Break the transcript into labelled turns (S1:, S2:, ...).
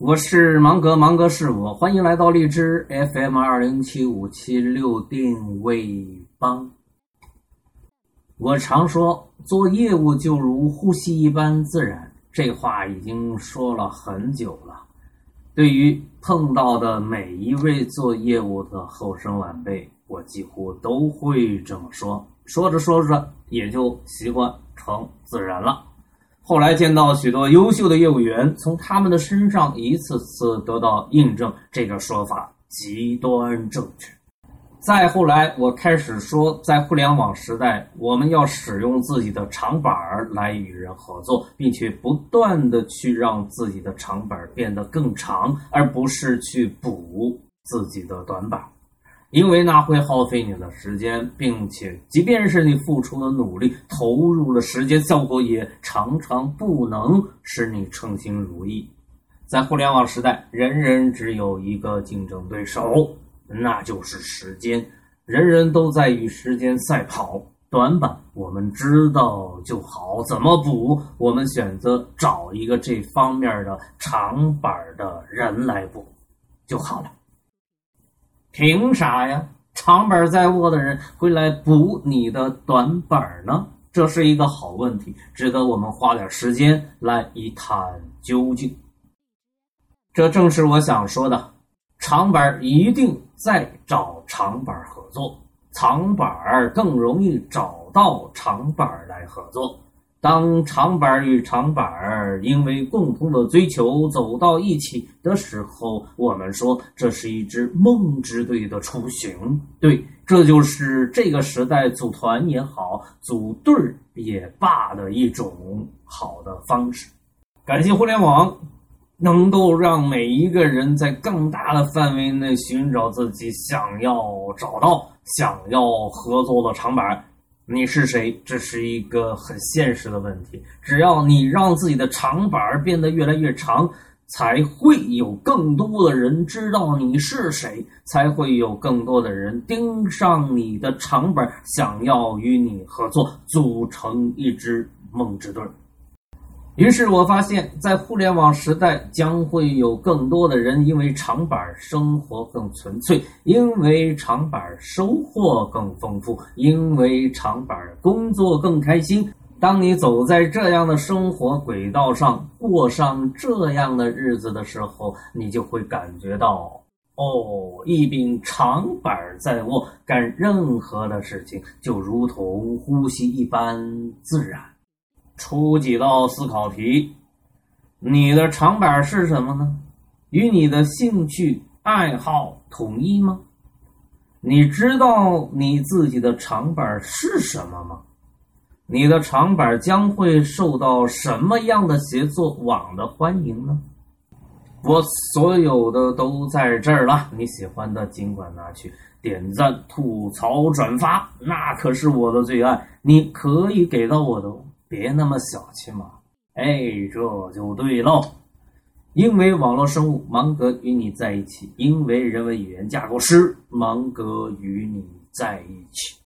S1: 我是芒格，芒格是我，欢迎来到荔枝 FM 二零七五七六定位帮。我常说，做业务就如呼吸一般自然，这话已经说了很久了。对于碰到的每一位做业务的后生晚辈，我几乎都会这么说。说着说着，也就习惯成自然了。后来见到许多优秀的业务员，从他们的身上一次次得到印证，这个说法极端正确。再后来，我开始说，在互联网时代，我们要使用自己的长板儿来与人合作，并且不断的去让自己的长板变得更长，而不是去补自己的短板。因为那会耗费你的时间，并且即便是你付出了努力、投入了时间，效果也常常不能使你称心如意。在互联网时代，人人只有一个竞争对手，那就是时间，人人都在与时间赛跑。短板我们知道就好，怎么补？我们选择找一个这方面的长板的人来补就好了。凭啥呀？长板在握的人会来补你的短板呢？这是一个好问题，值得我们花点时间来一探究竟。这正是我想说的：长板一定在找长板合作，长板更容易找到长板来合作。当长板与长板因为共同的追求走到一起的时候，我们说这是一支梦之队的雏形。对，这就是这个时代组团也好，组队也罢的一种好的方式。感谢互联网，能够让每一个人在更大的范围内寻找自己想要找到、想要合作的长板。你是谁？这是一个很现实的问题。只要你让自己的长板变得越来越长，才会有更多的人知道你是谁，才会有更多的人盯上你的长板，想要与你合作，组成一支梦之队。于是我发现，在互联网时代，将会有更多的人因为长板生活更纯粹，因为长板收获更丰富，因为长板工作更开心。当你走在这样的生活轨道上，过上这样的日子的时候，你就会感觉到，哦，一柄长板在握，干任何的事情就如同呼吸一般自然。出几道思考题：你的长板是什么呢？与你的兴趣爱好统一吗？你知道你自己的长板是什么吗？你的长板将会受到什么样的协作网的欢迎呢？我所有的都在这儿了，你喜欢的尽管拿去点赞、吐槽、转发，那可是我的最爱，你可以给到我的。别那么小气嘛！哎，这就对喽。因为网络生物，芒格与你在一起；因为人文语言架构师，芒格与你在一起。